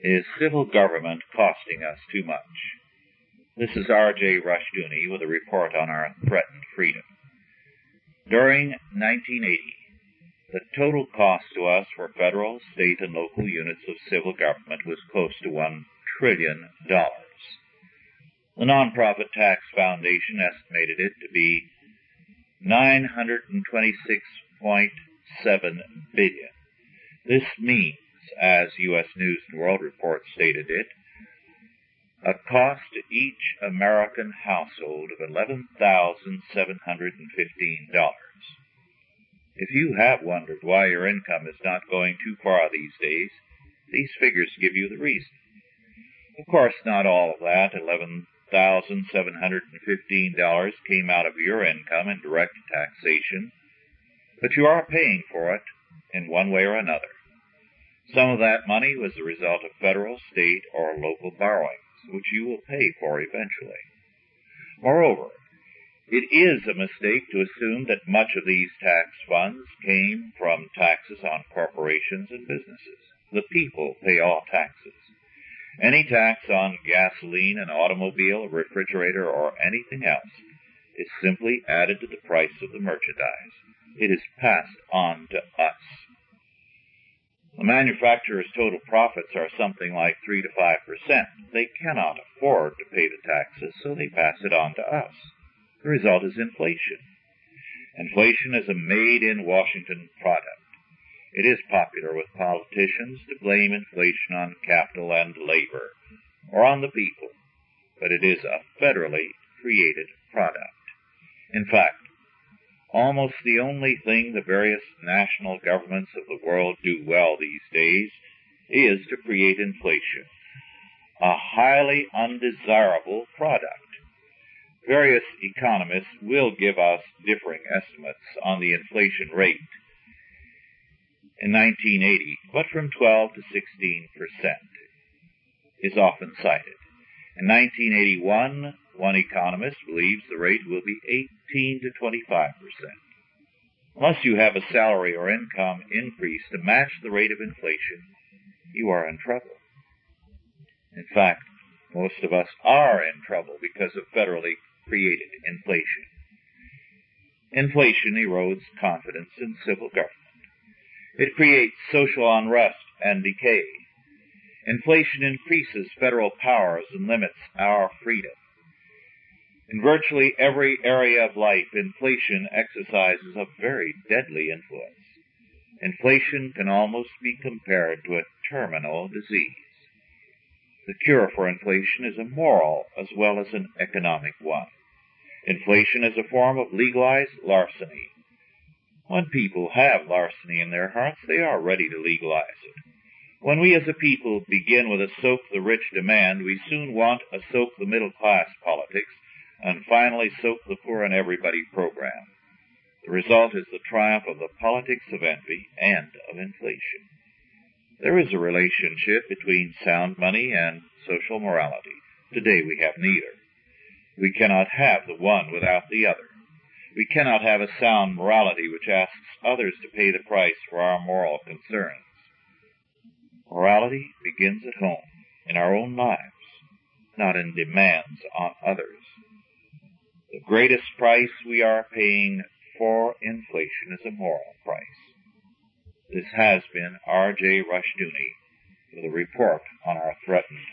Is civil government costing us too much? This is R.J. Rushdoony with a report on our threatened freedom. During 1980, the total cost to us for federal, state, and local units of civil government was close to $1 trillion. The Nonprofit Tax Foundation estimated it to be 926.7 billion. This means, as U.S. News and World Report stated it, a cost to each American household of $11,715. If you have wondered why your income is not going too far these days, these figures give you the reason. Of course, not all of that $11,715 came out of your income in direct taxation, but you are paying for it in one way or another. Some of that money was the result of federal, state, or local borrowings, which you will pay for eventually. Moreover, it is a mistake to assume that much of these tax funds came from taxes on corporations and businesses. The people pay all taxes. Any tax on gasoline, an automobile, a refrigerator, or anything else is simply added to the price of the merchandise. It is passed on to us. The manufacturer's total profits are something like 3 to 5 percent. They cannot afford to pay the taxes, so they pass it on to us. The result is inflation. Inflation is a made in Washington product. It is popular with politicians to blame inflation on capital and labor, or on the people, but it is a federally created product. In fact, almost the only thing the various national governments of the world do well these days is to create inflation, a highly undesirable product. Various economists will give us differing estimates on the inflation rate in 1980, but from 12 to 16 percent is often cited. In 1981, one economist believes the rate will be 18 to 25 percent. Unless you have a salary or income increase to match the rate of inflation, you are in trouble. In fact, most of us are in trouble because of federally created inflation. Inflation erodes confidence in civil government. It creates social unrest and decay. Inflation increases federal powers and limits our freedom. In virtually every area of life, inflation exercises a very deadly influence. Inflation can almost be compared to a terminal disease. The cure for inflation is a moral as well as an economic one. Inflation is a form of legalized larceny. When people have larceny in their hearts, they are ready to legalize it. When we as a people begin with a soak the rich demand, we soon want a soak the middle class politics, and finally soak the poor and everybody program. The result is the triumph of the politics of envy and of inflation. There is a relationship between sound money and social morality. Today we have neither. We cannot have the one without the other. We cannot have a sound morality which asks others to pay the price for our moral concerns. Morality begins at home, in our own lives, not in demands on others. The greatest price we are paying for inflation is a moral price. This has been R.J. Rushdoony with a report on our threatened